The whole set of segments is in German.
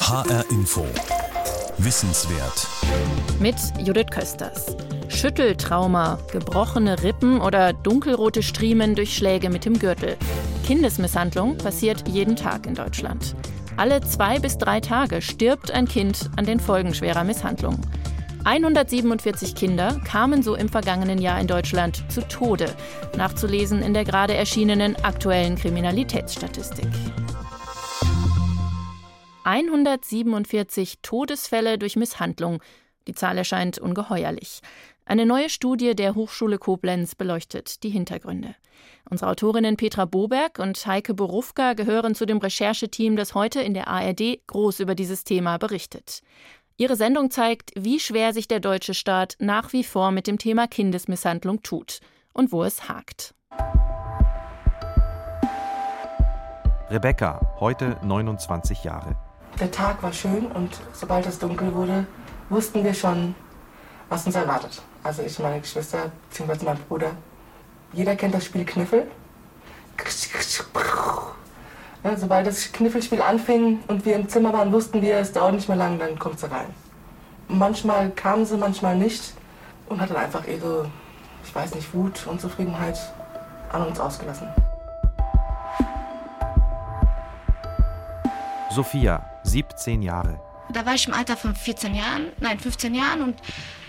HR Info. Wissenswert. Mit Judith Kösters. Schütteltrauma, gebrochene Rippen oder dunkelrote Striemen durch Schläge mit dem Gürtel. Kindesmisshandlung passiert jeden Tag in Deutschland. Alle zwei bis drei Tage stirbt ein Kind an den Folgen schwerer Misshandlung. 147 Kinder kamen so im vergangenen Jahr in Deutschland zu Tode, nachzulesen in der gerade erschienenen aktuellen Kriminalitätsstatistik. 147 Todesfälle durch Misshandlung. Die Zahl erscheint ungeheuerlich. Eine neue Studie der Hochschule Koblenz beleuchtet die Hintergründe. Unsere Autorinnen Petra Boberg und Heike Borufka gehören zu dem Rechercheteam, das heute in der ARD groß über dieses Thema berichtet. Ihre Sendung zeigt, wie schwer sich der deutsche Staat nach wie vor mit dem Thema Kindesmisshandlung tut und wo es hakt. Rebecca, heute 29 Jahre. Der Tag war schön und sobald es dunkel wurde, wussten wir schon, was uns erwartet. Also ich und meine Geschwister, beziehungsweise mein Bruder. Jeder kennt das Spiel Kniffel. Ja, sobald das Kniffelspiel anfing und wir im Zimmer waren, wussten wir, es dauert nicht mehr lang, dann kommt sie rein. Manchmal kamen sie, manchmal nicht und hat dann einfach ihre, ich weiß nicht, Wut, Unzufriedenheit an uns ausgelassen. Sophia, 17 Jahre. Da war ich im Alter von 14 Jahren, nein, 15 Jahren und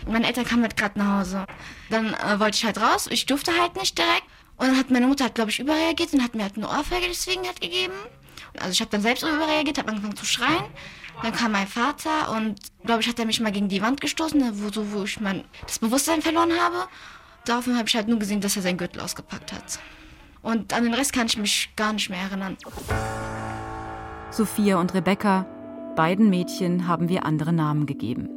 meine Eltern kamen halt gerade nach Hause. Dann äh, wollte ich halt raus, ich durfte halt nicht direkt. Und dann hat meine Mutter halt, glaube ich, überreagiert und hat mir halt eine Ohrfeige deswegen halt gegeben. Also ich habe dann selbst überreagiert, habe angefangen zu schreien. Dann kam mein Vater und, glaube ich, hat er mich mal gegen die Wand gestoßen, wo, so, wo ich mein, das Bewusstsein verloren habe. Daraufhin habe ich halt nur gesehen, dass er seinen Gürtel ausgepackt hat. Und an den Rest kann ich mich gar nicht mehr erinnern. Sophia und Rebecca, beiden Mädchen haben wir andere Namen gegeben.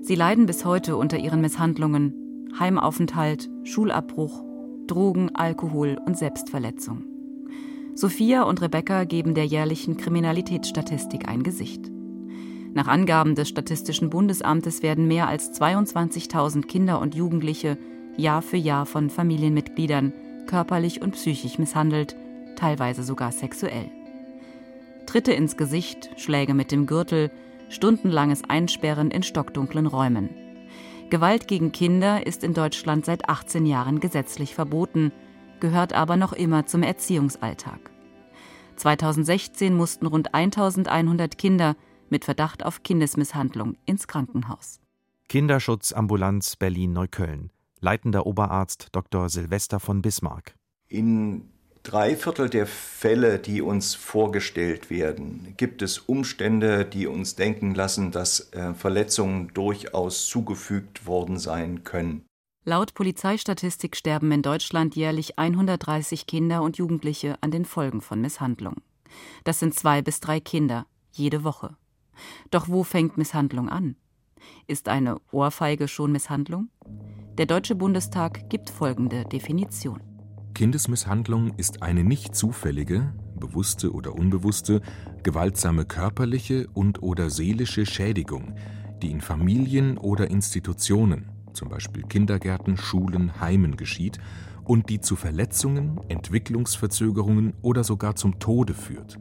Sie leiden bis heute unter ihren Misshandlungen, Heimaufenthalt, Schulabbruch, Drogen, Alkohol und Selbstverletzung. Sophia und Rebecca geben der jährlichen Kriminalitätsstatistik ein Gesicht. Nach Angaben des Statistischen Bundesamtes werden mehr als 22.000 Kinder und Jugendliche Jahr für Jahr von Familienmitgliedern körperlich und psychisch misshandelt, teilweise sogar sexuell. Tritte ins Gesicht, Schläge mit dem Gürtel, stundenlanges Einsperren in stockdunklen Räumen. Gewalt gegen Kinder ist in Deutschland seit 18 Jahren gesetzlich verboten, gehört aber noch immer zum Erziehungsalltag. 2016 mussten rund 1100 Kinder mit Verdacht auf Kindesmisshandlung ins Krankenhaus. Kinderschutzambulanz Berlin-Neukölln. Leitender Oberarzt Dr. Silvester von Bismarck. In drei Viertel der Fälle, die uns vorgestellt werden, gibt es Umstände, die uns denken lassen, dass äh, Verletzungen durchaus zugefügt worden sein können. Laut Polizeistatistik sterben in Deutschland jährlich 130 Kinder und Jugendliche an den Folgen von Misshandlung. Das sind zwei bis drei Kinder jede Woche. Doch wo fängt Misshandlung an? Ist eine Ohrfeige schon Misshandlung? Der Deutsche Bundestag gibt folgende Definition. Kindesmisshandlung ist eine nicht zufällige, bewusste oder unbewusste, gewaltsame körperliche und/oder seelische Schädigung, die in Familien oder Institutionen, zum Beispiel Kindergärten, Schulen, Heimen geschieht und die zu Verletzungen, Entwicklungsverzögerungen oder sogar zum Tode führt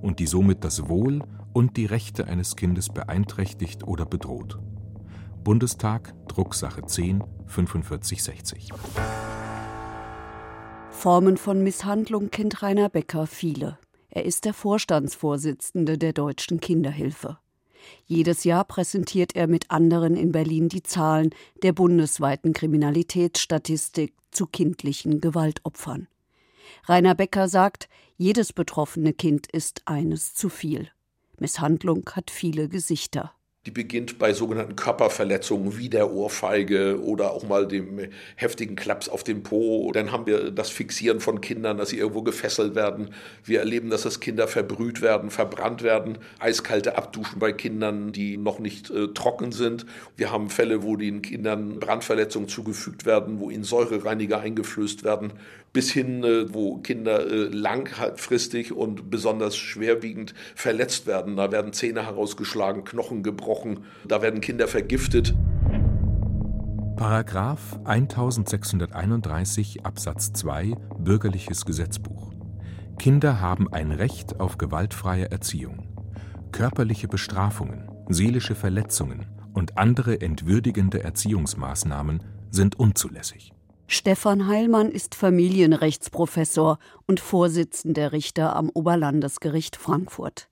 und die somit das Wohl und die Rechte eines Kindes beeinträchtigt oder bedroht. Bundestag, Drucksache 10, 4560. Formen von Misshandlung kennt Rainer Becker viele. Er ist der Vorstandsvorsitzende der Deutschen Kinderhilfe. Jedes Jahr präsentiert er mit anderen in Berlin die Zahlen der bundesweiten Kriminalitätsstatistik zu kindlichen Gewaltopfern. Rainer Becker sagt, jedes betroffene Kind ist eines zu viel. Misshandlung hat viele Gesichter. Die beginnt bei sogenannten Körperverletzungen wie der Ohrfeige oder auch mal dem heftigen Klaps auf den Po. Dann haben wir das Fixieren von Kindern, dass sie irgendwo gefesselt werden. Wir erleben, dass das Kinder verbrüht werden, verbrannt werden. Eiskalte Abduschen bei Kindern, die noch nicht äh, trocken sind. Wir haben Fälle, wo den Kindern Brandverletzungen zugefügt werden, wo ihnen Säurereiniger eingeflößt werden bis hin, äh, wo Kinder äh, langfristig und besonders schwerwiegend verletzt werden. Da werden Zähne herausgeschlagen, Knochen gebrochen, da werden Kinder vergiftet. Paragraph 1631 Absatz 2 Bürgerliches Gesetzbuch. Kinder haben ein Recht auf gewaltfreie Erziehung. körperliche Bestrafungen, seelische Verletzungen und andere entwürdigende Erziehungsmaßnahmen sind unzulässig. Stefan Heilmann ist Familienrechtsprofessor und Vorsitzender Richter am Oberlandesgericht Frankfurt.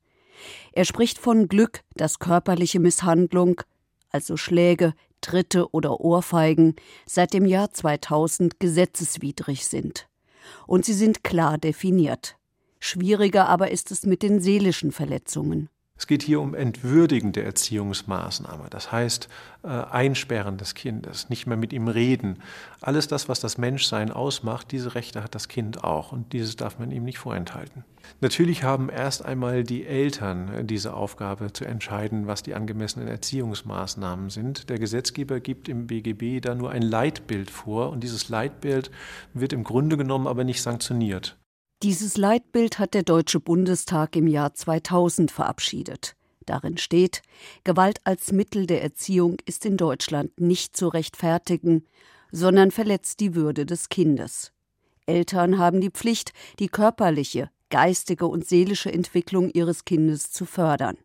Er spricht von Glück, dass körperliche Misshandlung, also Schläge, Tritte oder Ohrfeigen, seit dem Jahr 2000 gesetzeswidrig sind. Und sie sind klar definiert. Schwieriger aber ist es mit den seelischen Verletzungen. Es geht hier um entwürdigende Erziehungsmaßnahmen, das heißt äh, Einsperren des Kindes, nicht mehr mit ihm reden. Alles das, was das Menschsein ausmacht, diese Rechte hat das Kind auch und dieses darf man ihm nicht vorenthalten. Natürlich haben erst einmal die Eltern äh, diese Aufgabe zu entscheiden, was die angemessenen Erziehungsmaßnahmen sind. Der Gesetzgeber gibt im BGB da nur ein Leitbild vor und dieses Leitbild wird im Grunde genommen aber nicht sanktioniert. Dieses Leitbild hat der Deutsche Bundestag im Jahr 2000 verabschiedet. Darin steht, Gewalt als Mittel der Erziehung ist in Deutschland nicht zu rechtfertigen, sondern verletzt die Würde des Kindes. Eltern haben die Pflicht, die körperliche, geistige und seelische Entwicklung ihres Kindes zu fördern.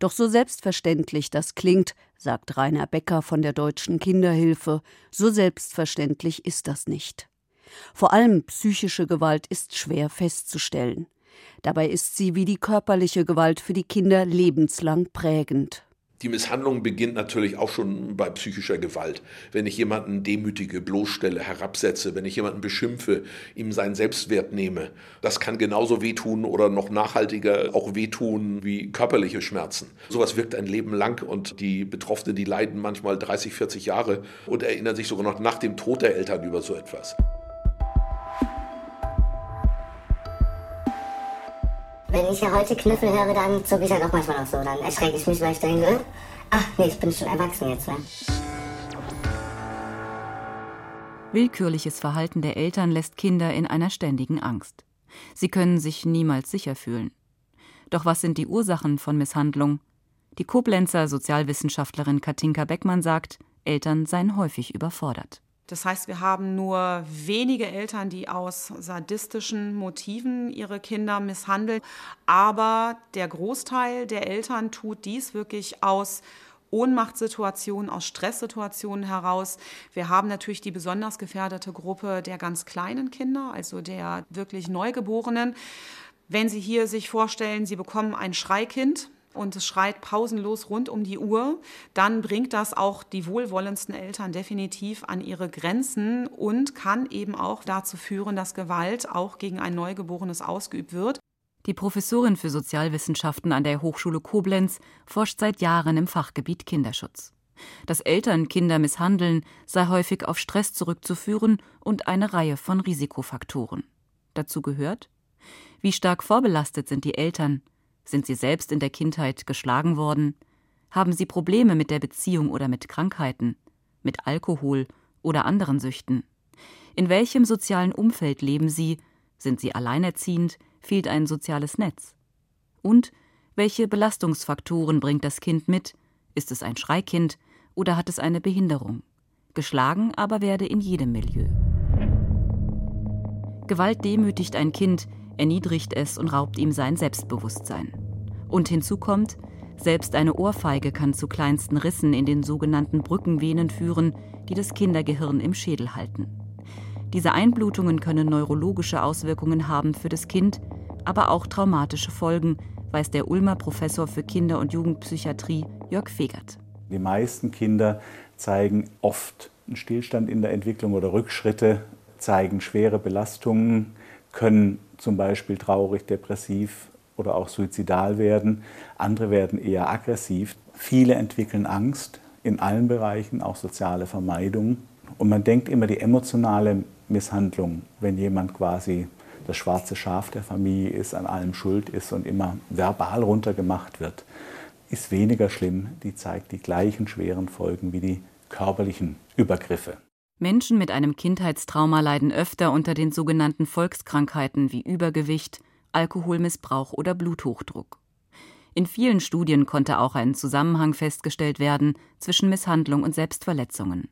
Doch so selbstverständlich das klingt, sagt Rainer Becker von der Deutschen Kinderhilfe, so selbstverständlich ist das nicht. Vor allem psychische Gewalt ist schwer festzustellen. Dabei ist sie wie die körperliche Gewalt für die Kinder lebenslang prägend. Die Misshandlung beginnt natürlich auch schon bei psychischer Gewalt. Wenn ich jemanden demütige, bloßstelle, herabsetze, wenn ich jemanden beschimpfe, ihm seinen Selbstwert nehme, das kann genauso wehtun oder noch nachhaltiger auch wehtun wie körperliche Schmerzen. Sowas wirkt ein Leben lang und die Betroffenen, die leiden manchmal 30, 40 Jahre und erinnern sich sogar noch nach dem Tod der Eltern über so etwas. Wenn ich ja heute Knüffel höre, dann zucke ich halt auch manchmal noch so. Dann erschrecke ich mich, weil ich denke, ach nee, ich bin schon erwachsen jetzt. Ne? Willkürliches Verhalten der Eltern lässt Kinder in einer ständigen Angst. Sie können sich niemals sicher fühlen. Doch was sind die Ursachen von Misshandlung? Die Koblenzer Sozialwissenschaftlerin Katinka Beckmann sagt, Eltern seien häufig überfordert. Das heißt, wir haben nur wenige Eltern, die aus sadistischen Motiven ihre Kinder misshandeln. Aber der Großteil der Eltern tut dies wirklich aus Ohnmachtssituationen, aus Stresssituationen heraus. Wir haben natürlich die besonders gefährdete Gruppe der ganz kleinen Kinder, also der wirklich Neugeborenen. Wenn Sie hier sich vorstellen, Sie bekommen ein Schreikind, und es schreit pausenlos rund um die Uhr, dann bringt das auch die wohlwollendsten Eltern definitiv an ihre Grenzen und kann eben auch dazu führen, dass Gewalt auch gegen ein Neugeborenes ausgeübt wird. Die Professorin für Sozialwissenschaften an der Hochschule Koblenz forscht seit Jahren im Fachgebiet Kinderschutz. Dass Eltern Kinder misshandeln, sei häufig auf Stress zurückzuführen und eine Reihe von Risikofaktoren. Dazu gehört, wie stark vorbelastet sind die Eltern, sind sie selbst in der Kindheit geschlagen worden? Haben sie Probleme mit der Beziehung oder mit Krankheiten, mit Alkohol oder anderen Süchten? In welchem sozialen Umfeld leben sie? Sind sie alleinerziehend? Fehlt ein soziales Netz? Und welche Belastungsfaktoren bringt das Kind mit? Ist es ein Schreikind oder hat es eine Behinderung? Geschlagen aber werde in jedem Milieu. Gewalt demütigt ein Kind, erniedrigt es und raubt ihm sein Selbstbewusstsein. Und hinzu kommt, selbst eine Ohrfeige kann zu kleinsten Rissen in den sogenannten Brückenvenen führen, die das Kindergehirn im Schädel halten. Diese Einblutungen können neurologische Auswirkungen haben für das Kind, aber auch traumatische Folgen, weiß der Ulmer Professor für Kinder- und Jugendpsychiatrie Jörg Fegert. Die meisten Kinder zeigen oft einen Stillstand in der Entwicklung oder Rückschritte, zeigen schwere Belastungen, können zum Beispiel traurig, depressiv oder auch suizidal werden. Andere werden eher aggressiv. Viele entwickeln Angst in allen Bereichen, auch soziale Vermeidung. Und man denkt immer, die emotionale Misshandlung, wenn jemand quasi das schwarze Schaf der Familie ist, an allem schuld ist und immer verbal runtergemacht wird, ist weniger schlimm. Die zeigt die gleichen schweren Folgen wie die körperlichen Übergriffe. Menschen mit einem Kindheitstrauma leiden öfter unter den sogenannten Volkskrankheiten wie Übergewicht, Alkoholmissbrauch oder Bluthochdruck. In vielen Studien konnte auch ein Zusammenhang festgestellt werden zwischen Misshandlung und Selbstverletzungen.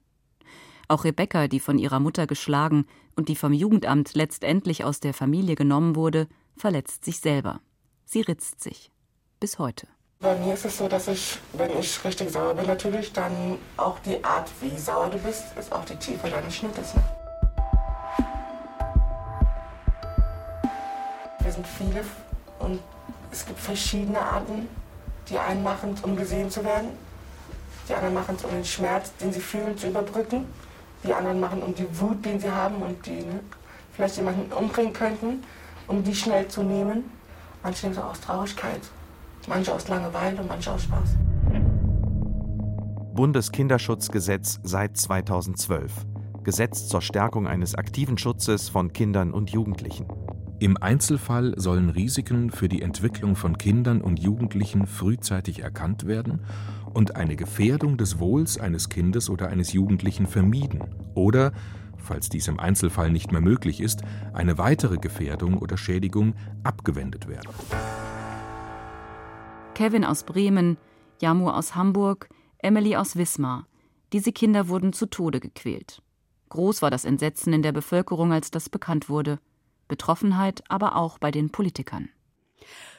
Auch Rebecca, die von ihrer Mutter geschlagen und die vom Jugendamt letztendlich aus der Familie genommen wurde, verletzt sich selber. Sie ritzt sich. Bis heute. Bei mir ist es so, dass ich, wenn ich richtig sauer bin, natürlich dann auch die Art, wie sauer du bist, ist auch die Tiefe deines Schnittes. Ne? Wir sind viele und es gibt verschiedene Arten. Die einen machen es, um gesehen zu werden. Die anderen machen es, um den Schmerz, den sie fühlen, zu überbrücken. Die anderen machen, um die Wut, den sie haben und die ne, vielleicht jemanden umbringen könnten, um die schnell zu nehmen. Manche nehmen es aus Traurigkeit, manche aus Langeweile und manche aus Spaß. Bundeskinderschutzgesetz seit 2012. Gesetz zur Stärkung eines aktiven Schutzes von Kindern und Jugendlichen. Im Einzelfall sollen Risiken für die Entwicklung von Kindern und Jugendlichen frühzeitig erkannt werden und eine Gefährdung des Wohls eines Kindes oder eines Jugendlichen vermieden oder, falls dies im Einzelfall nicht mehr möglich ist, eine weitere Gefährdung oder Schädigung abgewendet werden. Kevin aus Bremen, Jamu aus Hamburg, Emily aus Wismar. Diese Kinder wurden zu Tode gequält. Groß war das Entsetzen in der Bevölkerung, als das bekannt wurde. Betroffenheit aber auch bei den Politikern.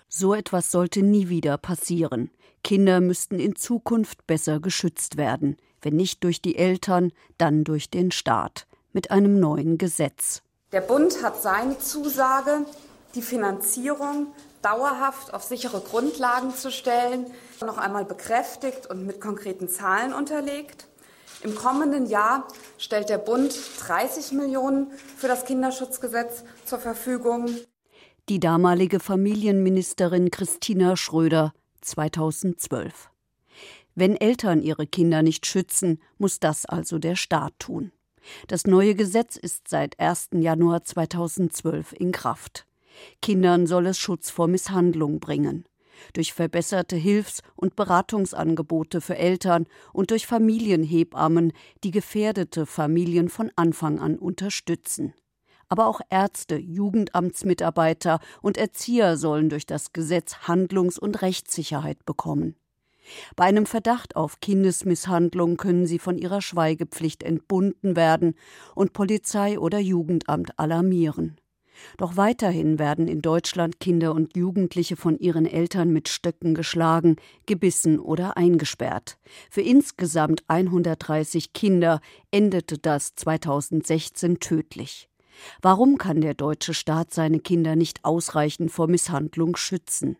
So etwas sollte nie wieder passieren. Kinder müssten in Zukunft besser geschützt werden, wenn nicht durch die Eltern, dann durch den Staat, mit einem neuen Gesetz. Der Bund hat seine Zusage, die Finanzierung dauerhaft auf sichere Grundlagen zu stellen, noch einmal bekräftigt und mit konkreten Zahlen unterlegt. Im kommenden Jahr stellt der Bund 30 Millionen für das Kinderschutzgesetz zur Verfügung. Die damalige Familienministerin Christina Schröder 2012. Wenn Eltern ihre Kinder nicht schützen, muss das also der Staat tun. Das neue Gesetz ist seit 1. Januar 2012 in Kraft. Kindern soll es Schutz vor Misshandlung bringen durch verbesserte Hilfs- und Beratungsangebote für Eltern und durch Familienhebammen, die gefährdete Familien von Anfang an unterstützen. Aber auch Ärzte, Jugendamtsmitarbeiter und Erzieher sollen durch das Gesetz Handlungs- und Rechtssicherheit bekommen. Bei einem Verdacht auf Kindesmisshandlung können sie von ihrer Schweigepflicht entbunden werden und Polizei oder Jugendamt alarmieren. Doch weiterhin werden in Deutschland Kinder und Jugendliche von ihren Eltern mit Stöcken geschlagen, gebissen oder eingesperrt. Für insgesamt 130 Kinder endete das 2016 tödlich. Warum kann der deutsche Staat seine Kinder nicht ausreichend vor Misshandlung schützen?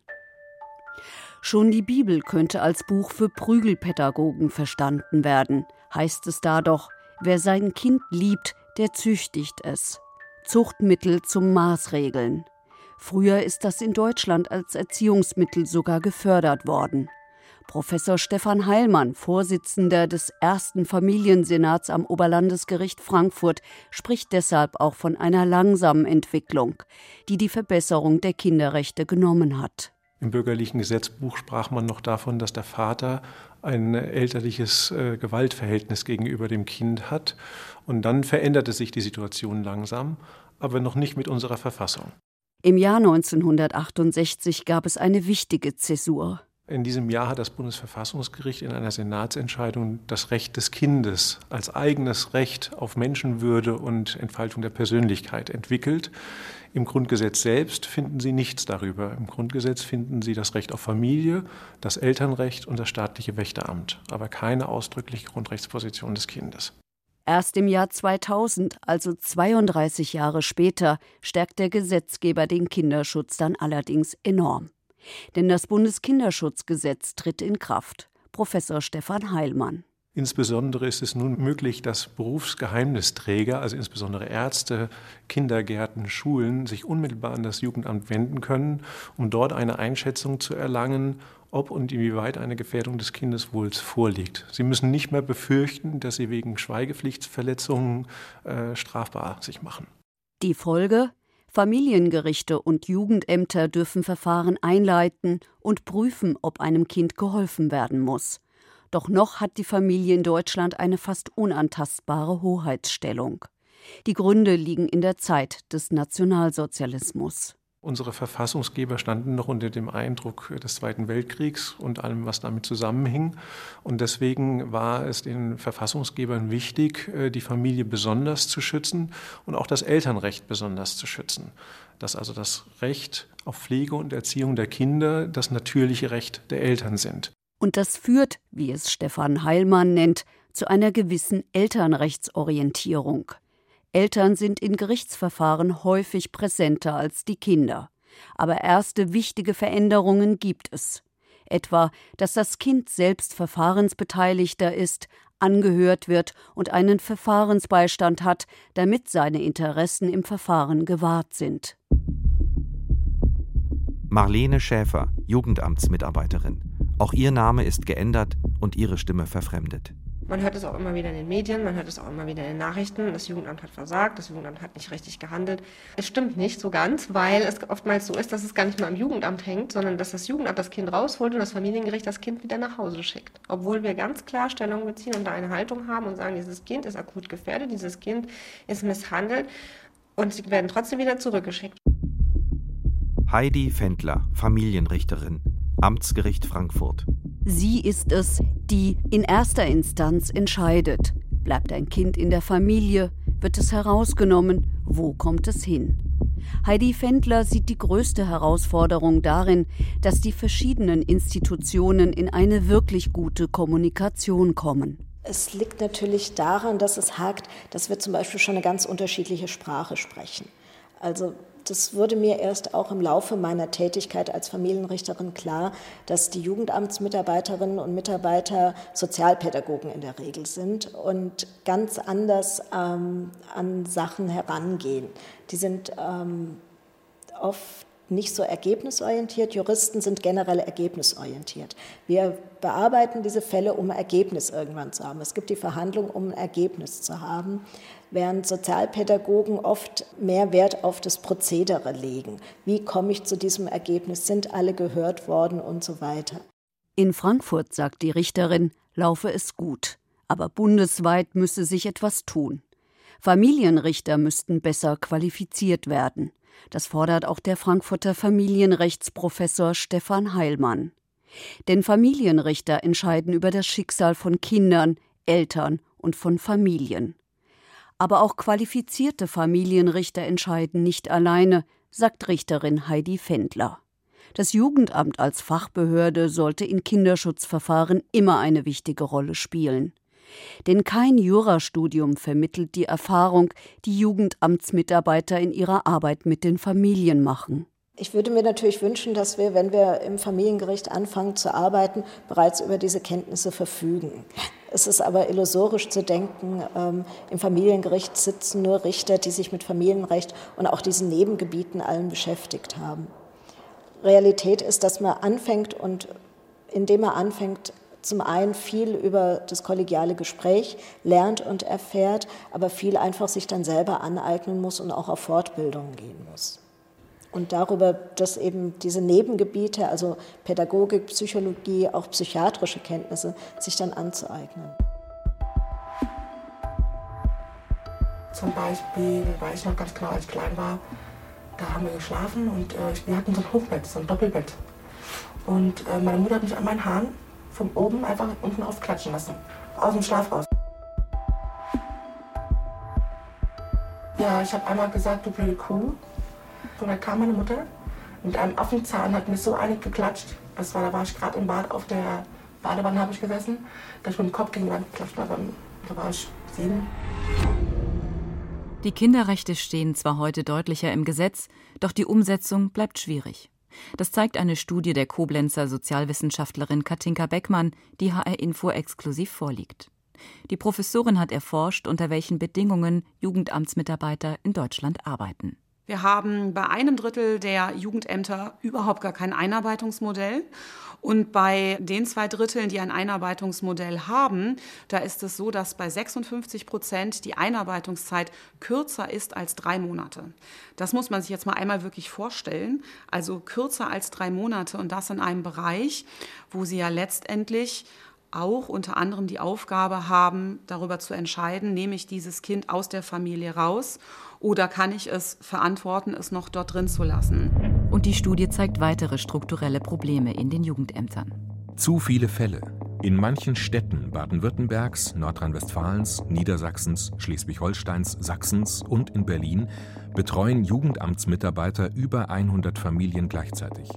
Schon die Bibel könnte als Buch für Prügelpädagogen verstanden werden, heißt es da doch, wer sein Kind liebt, der züchtigt es. Zuchtmittel zum Maßregeln. Früher ist das in Deutschland als Erziehungsmittel sogar gefördert worden. Professor Stefan Heilmann, Vorsitzender des ersten Familiensenats am Oberlandesgericht Frankfurt, spricht deshalb auch von einer langsamen Entwicklung, die die Verbesserung der Kinderrechte genommen hat. Im bürgerlichen Gesetzbuch sprach man noch davon, dass der Vater ein elterliches äh, Gewaltverhältnis gegenüber dem Kind hat. Und dann veränderte sich die Situation langsam, aber noch nicht mit unserer Verfassung. Im Jahr 1968 gab es eine wichtige Zäsur. In diesem Jahr hat das Bundesverfassungsgericht in einer Senatsentscheidung das Recht des Kindes als eigenes Recht auf Menschenwürde und Entfaltung der Persönlichkeit entwickelt. Im Grundgesetz selbst finden Sie nichts darüber. Im Grundgesetz finden Sie das Recht auf Familie, das Elternrecht und das staatliche Wächteramt, aber keine ausdrückliche Grundrechtsposition des Kindes. Erst im Jahr 2000, also 32 Jahre später, stärkt der Gesetzgeber den Kinderschutz dann allerdings enorm. Denn das Bundeskinderschutzgesetz tritt in Kraft. Professor Stefan Heilmann. Insbesondere ist es nun möglich, dass Berufsgeheimnisträger, also insbesondere Ärzte, Kindergärten, Schulen, sich unmittelbar an das Jugendamt wenden können, um dort eine Einschätzung zu erlangen, ob und inwieweit eine Gefährdung des Kindeswohls vorliegt. Sie müssen nicht mehr befürchten, dass sie wegen Schweigepflichtsverletzungen äh, strafbar sich machen. Die Folge? Familiengerichte und Jugendämter dürfen Verfahren einleiten und prüfen, ob einem Kind geholfen werden muss. Doch noch hat die Familie in Deutschland eine fast unantastbare Hoheitsstellung. Die Gründe liegen in der Zeit des Nationalsozialismus. Unsere Verfassungsgeber standen noch unter dem Eindruck des Zweiten Weltkriegs und allem, was damit zusammenhing. Und deswegen war es den Verfassungsgebern wichtig, äh, die Familie besonders zu schützen und auch das Elternrecht besonders zu schützen. Dass also das Recht auf Pflege und Erziehung der Kinder das natürliche Recht der Eltern sind. Und das führt, wie es Stefan Heilmann nennt, zu einer gewissen Elternrechtsorientierung. Eltern sind in Gerichtsverfahren häufig präsenter als die Kinder. Aber erste wichtige Veränderungen gibt es. Etwa, dass das Kind selbst Verfahrensbeteiligter ist, angehört wird und einen Verfahrensbeistand hat, damit seine Interessen im Verfahren gewahrt sind. Marlene Schäfer, Jugendamtsmitarbeiterin. Auch ihr Name ist geändert und ihre Stimme verfremdet. Man hört es auch immer wieder in den Medien, man hört es auch immer wieder in den Nachrichten. Das Jugendamt hat versagt, das Jugendamt hat nicht richtig gehandelt. Es stimmt nicht so ganz, weil es oftmals so ist, dass es gar nicht mehr am Jugendamt hängt, sondern dass das Jugendamt das Kind rausholt und das Familiengericht das Kind wieder nach Hause schickt. Obwohl wir ganz klar Stellung beziehen und da eine Haltung haben und sagen, dieses Kind ist akut gefährdet, dieses Kind ist misshandelt und sie werden trotzdem wieder zurückgeschickt. Heidi Fendler, Familienrichterin, Amtsgericht Frankfurt. Sie ist es, die in erster Instanz entscheidet. Bleibt ein Kind in der Familie? Wird es herausgenommen? Wo kommt es hin? Heidi Fendler sieht die größte Herausforderung darin, dass die verschiedenen Institutionen in eine wirklich gute Kommunikation kommen. Es liegt natürlich daran, dass es hakt, dass wir zum Beispiel schon eine ganz unterschiedliche Sprache sprechen. Also das wurde mir erst auch im Laufe meiner Tätigkeit als Familienrichterin klar, dass die Jugendamtsmitarbeiterinnen und Mitarbeiter Sozialpädagogen in der Regel sind und ganz anders ähm, an Sachen herangehen. Die sind ähm, oft nicht so ergebnisorientiert. Juristen sind generell ergebnisorientiert. Wir bearbeiten diese Fälle, um Ergebnis irgendwann zu haben. Es gibt die Verhandlung, um ein Ergebnis zu haben während Sozialpädagogen oft mehr Wert auf das Prozedere legen. Wie komme ich zu diesem Ergebnis? Sind alle gehört worden und so weiter? In Frankfurt, sagt die Richterin, laufe es gut. Aber bundesweit müsse sich etwas tun. Familienrichter müssten besser qualifiziert werden. Das fordert auch der Frankfurter Familienrechtsprofessor Stefan Heilmann. Denn Familienrichter entscheiden über das Schicksal von Kindern, Eltern und von Familien. Aber auch qualifizierte Familienrichter entscheiden nicht alleine, sagt Richterin Heidi Fendler. Das Jugendamt als Fachbehörde sollte in Kinderschutzverfahren immer eine wichtige Rolle spielen. Denn kein Jurastudium vermittelt die Erfahrung, die Jugendamtsmitarbeiter in ihrer Arbeit mit den Familien machen. Ich würde mir natürlich wünschen, dass wir, wenn wir im Familiengericht anfangen zu arbeiten, bereits über diese Kenntnisse verfügen. Es ist aber illusorisch zu denken, ähm, im Familiengericht sitzen nur Richter, die sich mit Familienrecht und auch diesen Nebengebieten allen beschäftigt haben. Realität ist, dass man anfängt und indem man anfängt, zum einen viel über das kollegiale Gespräch lernt und erfährt, aber viel einfach sich dann selber aneignen muss und auch auf Fortbildungen gehen muss und darüber, dass eben diese Nebengebiete, also Pädagogik, Psychologie, auch psychiatrische Kenntnisse, sich dann anzueignen. Zum Beispiel weiß ich noch ganz genau, als ich klein war, da haben wir geschlafen und äh, wir hatten so ein Hochbett, so ein Doppelbett. Und äh, meine Mutter hat mich an meinen Haaren von oben einfach unten aufklatschen lassen, aus dem Schlaf raus. Ja, ich habe einmal gesagt, du blöde Kuh, und dann kam meine Mutter mit einem Affenzahn, hat mir so einig geklatscht. Das war, da war ich gerade im Bad auf der Badewanne habe ich gesessen, dass ich mit dem Kopf gegen die Wand geklatscht habe. Da war ich sieben. Die Kinderrechte stehen zwar heute deutlicher im Gesetz, doch die Umsetzung bleibt schwierig. Das zeigt eine Studie der Koblenzer Sozialwissenschaftlerin Katinka Beckmann, die HR Info exklusiv vorliegt. Die Professorin hat erforscht, unter welchen Bedingungen Jugendamtsmitarbeiter in Deutschland arbeiten. Wir haben bei einem Drittel der Jugendämter überhaupt gar kein Einarbeitungsmodell. Und bei den zwei Dritteln, die ein Einarbeitungsmodell haben, da ist es so, dass bei 56 Prozent die Einarbeitungszeit kürzer ist als drei Monate. Das muss man sich jetzt mal einmal wirklich vorstellen. Also kürzer als drei Monate und das in einem Bereich, wo sie ja letztendlich auch unter anderem die Aufgabe haben, darüber zu entscheiden, nehme ich dieses Kind aus der Familie raus oder kann ich es verantworten, es noch dort drin zu lassen. Und die Studie zeigt weitere strukturelle Probleme in den Jugendämtern. Zu viele Fälle, In manchen Städten Baden-Württembergs, Nordrhein-Westfalens, Niedersachsens, Schleswig-Holsteins, Sachsens und in Berlin betreuen Jugendamtsmitarbeiter über 100 Familien gleichzeitig.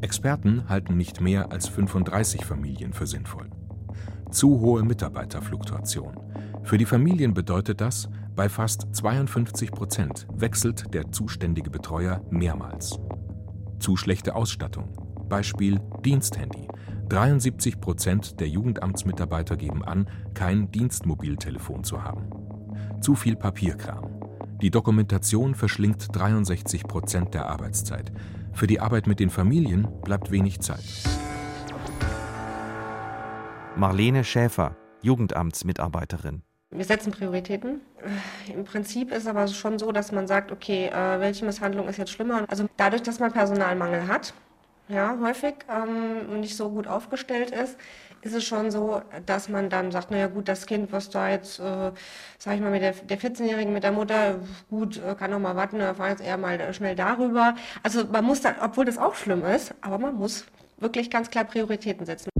Experten halten nicht mehr als 35 Familien für sinnvoll. Zu hohe Mitarbeiterfluktuation. Für die Familien bedeutet das, bei fast 52 Prozent wechselt der zuständige Betreuer mehrmals. Zu schlechte Ausstattung. Beispiel Diensthandy. 73 Prozent der Jugendamtsmitarbeiter geben an, kein Dienstmobiltelefon zu haben. Zu viel Papierkram. Die Dokumentation verschlingt 63 Prozent der Arbeitszeit. Für die Arbeit mit den Familien bleibt wenig Zeit. Marlene Schäfer, Jugendamtsmitarbeiterin. Wir setzen Prioritäten. Im Prinzip ist aber schon so, dass man sagt, okay, äh, welche Misshandlung ist jetzt schlimmer? Also dadurch, dass man Personalmangel hat, ja, häufig ähm, nicht so gut aufgestellt ist, ist es schon so, dass man dann sagt, naja gut, das Kind, was da jetzt, äh, sag ich mal, mit der, der 14-Jährigen, mit der Mutter, gut, äh, kann noch mal warten, wir fahren jetzt eher mal schnell darüber. Also man muss dann, obwohl das auch schlimm ist, aber man muss wirklich ganz klar Prioritäten setzen.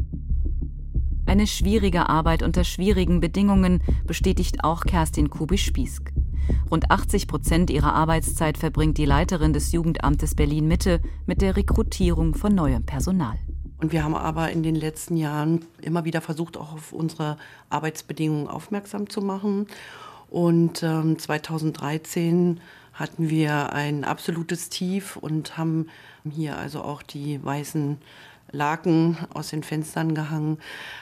Eine schwierige Arbeit unter schwierigen Bedingungen bestätigt auch Kerstin Kubisch-Spiesk. Rund 80 Prozent ihrer Arbeitszeit verbringt die Leiterin des Jugendamtes Berlin-Mitte mit der Rekrutierung von neuem Personal. Und wir haben aber in den letzten Jahren immer wieder versucht, auch auf unsere Arbeitsbedingungen aufmerksam zu machen. Und ähm, 2013 hatten wir ein absolutes Tief und haben hier also auch die weißen Laken aus den Fenstern gehangen.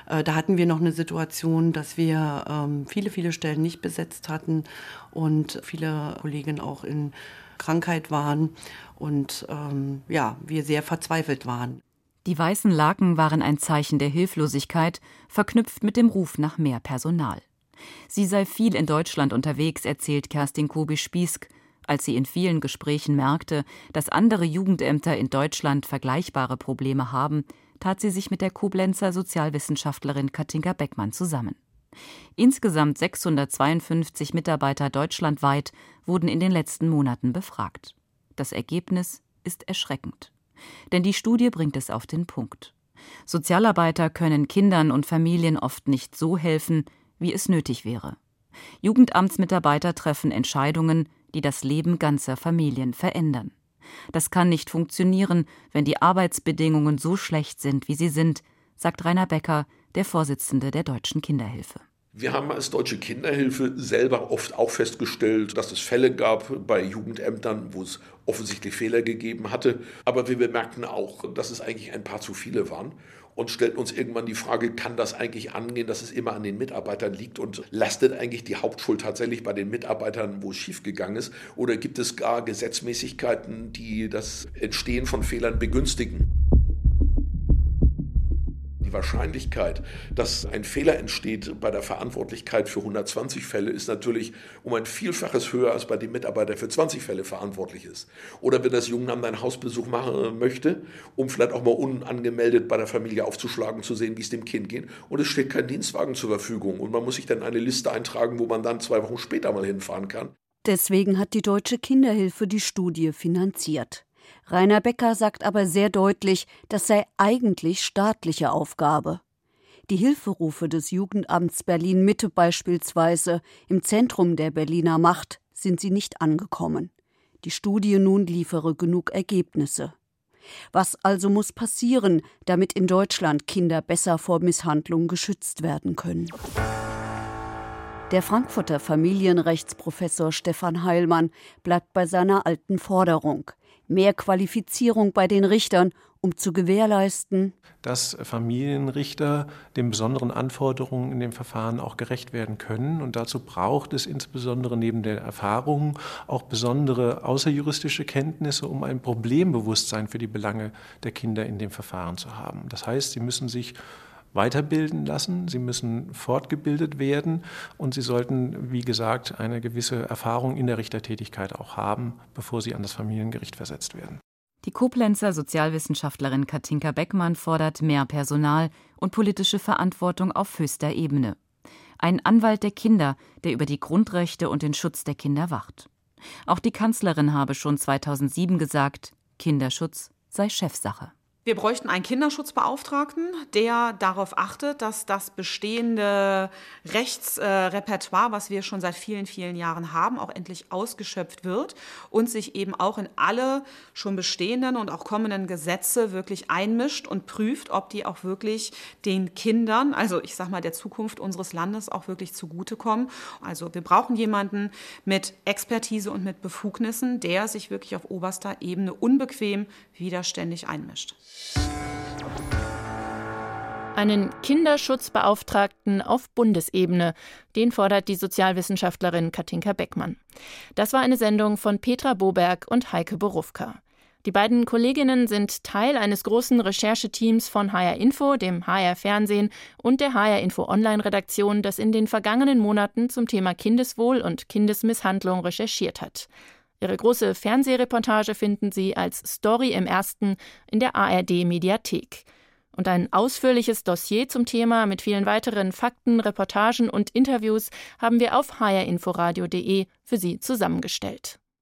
Äh, da hatten wir noch eine Situation, dass wir ähm, viele, viele Stellen nicht besetzt hatten und viele Kolleginnen auch in Krankheit waren und ähm, ja, wir sehr verzweifelt waren. Die weißen Laken waren ein Zeichen der Hilflosigkeit, verknüpft mit dem Ruf nach mehr Personal. Sie sei viel in Deutschland unterwegs, erzählt Kerstin Kobi-Spiesk, als sie in vielen Gesprächen merkte, dass andere Jugendämter in Deutschland vergleichbare Probleme haben, tat sie sich mit der Koblenzer Sozialwissenschaftlerin Katinka Beckmann zusammen. Insgesamt 652 Mitarbeiter deutschlandweit wurden in den letzten Monaten befragt. Das Ergebnis ist erschreckend. Denn die Studie bringt es auf den Punkt. Sozialarbeiter können Kindern und Familien oft nicht so helfen, wie es nötig wäre. Jugendamtsmitarbeiter treffen Entscheidungen, die das Leben ganzer Familien verändern. Das kann nicht funktionieren, wenn die Arbeitsbedingungen so schlecht sind, wie sie sind, sagt Rainer Becker, der Vorsitzende der Deutschen Kinderhilfe. Wir haben als Deutsche Kinderhilfe selber oft auch festgestellt, dass es Fälle gab bei Jugendämtern, wo es offensichtlich Fehler gegeben hatte. Aber wir bemerkten auch, dass es eigentlich ein paar zu viele waren und stellten uns irgendwann die Frage, kann das eigentlich angehen, dass es immer an den Mitarbeitern liegt und lastet eigentlich die Hauptschuld tatsächlich bei den Mitarbeitern, wo es schiefgegangen ist? Oder gibt es gar Gesetzmäßigkeiten, die das Entstehen von Fehlern begünstigen? Die Wahrscheinlichkeit, dass ein Fehler entsteht bei der Verantwortlichkeit für 120 Fälle, ist natürlich um ein Vielfaches höher als bei dem Mitarbeiter, der für 20 Fälle verantwortlich ist. Oder wenn das Jugendamt einen Hausbesuch machen möchte, um vielleicht auch mal unangemeldet bei der Familie aufzuschlagen, zu sehen, wie es dem Kind geht. Und es steht kein Dienstwagen zur Verfügung. Und man muss sich dann eine Liste eintragen, wo man dann zwei Wochen später mal hinfahren kann. Deswegen hat die Deutsche Kinderhilfe die Studie finanziert. Rainer Becker sagt aber sehr deutlich, das sei eigentlich staatliche Aufgabe. Die Hilferufe des Jugendamts Berlin Mitte beispielsweise im Zentrum der Berliner Macht sind sie nicht angekommen. Die Studie nun liefere genug Ergebnisse. Was also muss passieren, damit in Deutschland Kinder besser vor Misshandlung geschützt werden können? Der Frankfurter Familienrechtsprofessor Stefan Heilmann bleibt bei seiner alten Forderung mehr Qualifizierung bei den Richtern, um zu gewährleisten, dass Familienrichter den besonderen Anforderungen in dem Verfahren auch gerecht werden können. Und dazu braucht es insbesondere neben der Erfahrung auch besondere außerjuristische Kenntnisse, um ein Problembewusstsein für die Belange der Kinder in dem Verfahren zu haben. Das heißt, sie müssen sich weiterbilden lassen, sie müssen fortgebildet werden und sie sollten, wie gesagt, eine gewisse Erfahrung in der Richtertätigkeit auch haben, bevor sie an das Familiengericht versetzt werden. Die Koblenzer Sozialwissenschaftlerin Katinka Beckmann fordert mehr Personal und politische Verantwortung auf höchster Ebene. Ein Anwalt der Kinder, der über die Grundrechte und den Schutz der Kinder wacht. Auch die Kanzlerin habe schon 2007 gesagt, Kinderschutz sei Chefsache. Wir bräuchten einen Kinderschutzbeauftragten, der darauf achtet, dass das bestehende Rechtsrepertoire, was wir schon seit vielen, vielen Jahren haben, auch endlich ausgeschöpft wird und sich eben auch in alle schon bestehenden und auch kommenden Gesetze wirklich einmischt und prüft, ob die auch wirklich den Kindern, also ich sage mal der Zukunft unseres Landes auch wirklich zugutekommen. Also wir brauchen jemanden mit Expertise und mit Befugnissen, der sich wirklich auf oberster Ebene unbequem widerständig einmischt. Einen Kinderschutzbeauftragten auf Bundesebene, den fordert die Sozialwissenschaftlerin Katinka Beckmann. Das war eine Sendung von Petra Boberg und Heike Borufka. Die beiden Kolleginnen sind Teil eines großen Rechercheteams von HR Info, dem HR Fernsehen und der HR Info Online Redaktion, das in den vergangenen Monaten zum Thema Kindeswohl und Kindesmisshandlung recherchiert hat. Ihre große Fernsehreportage finden Sie als Story im ersten in der ARD Mediathek. Und ein ausführliches Dossier zum Thema mit vielen weiteren Fakten, Reportagen und Interviews haben wir auf hrinforadio.de für Sie zusammengestellt.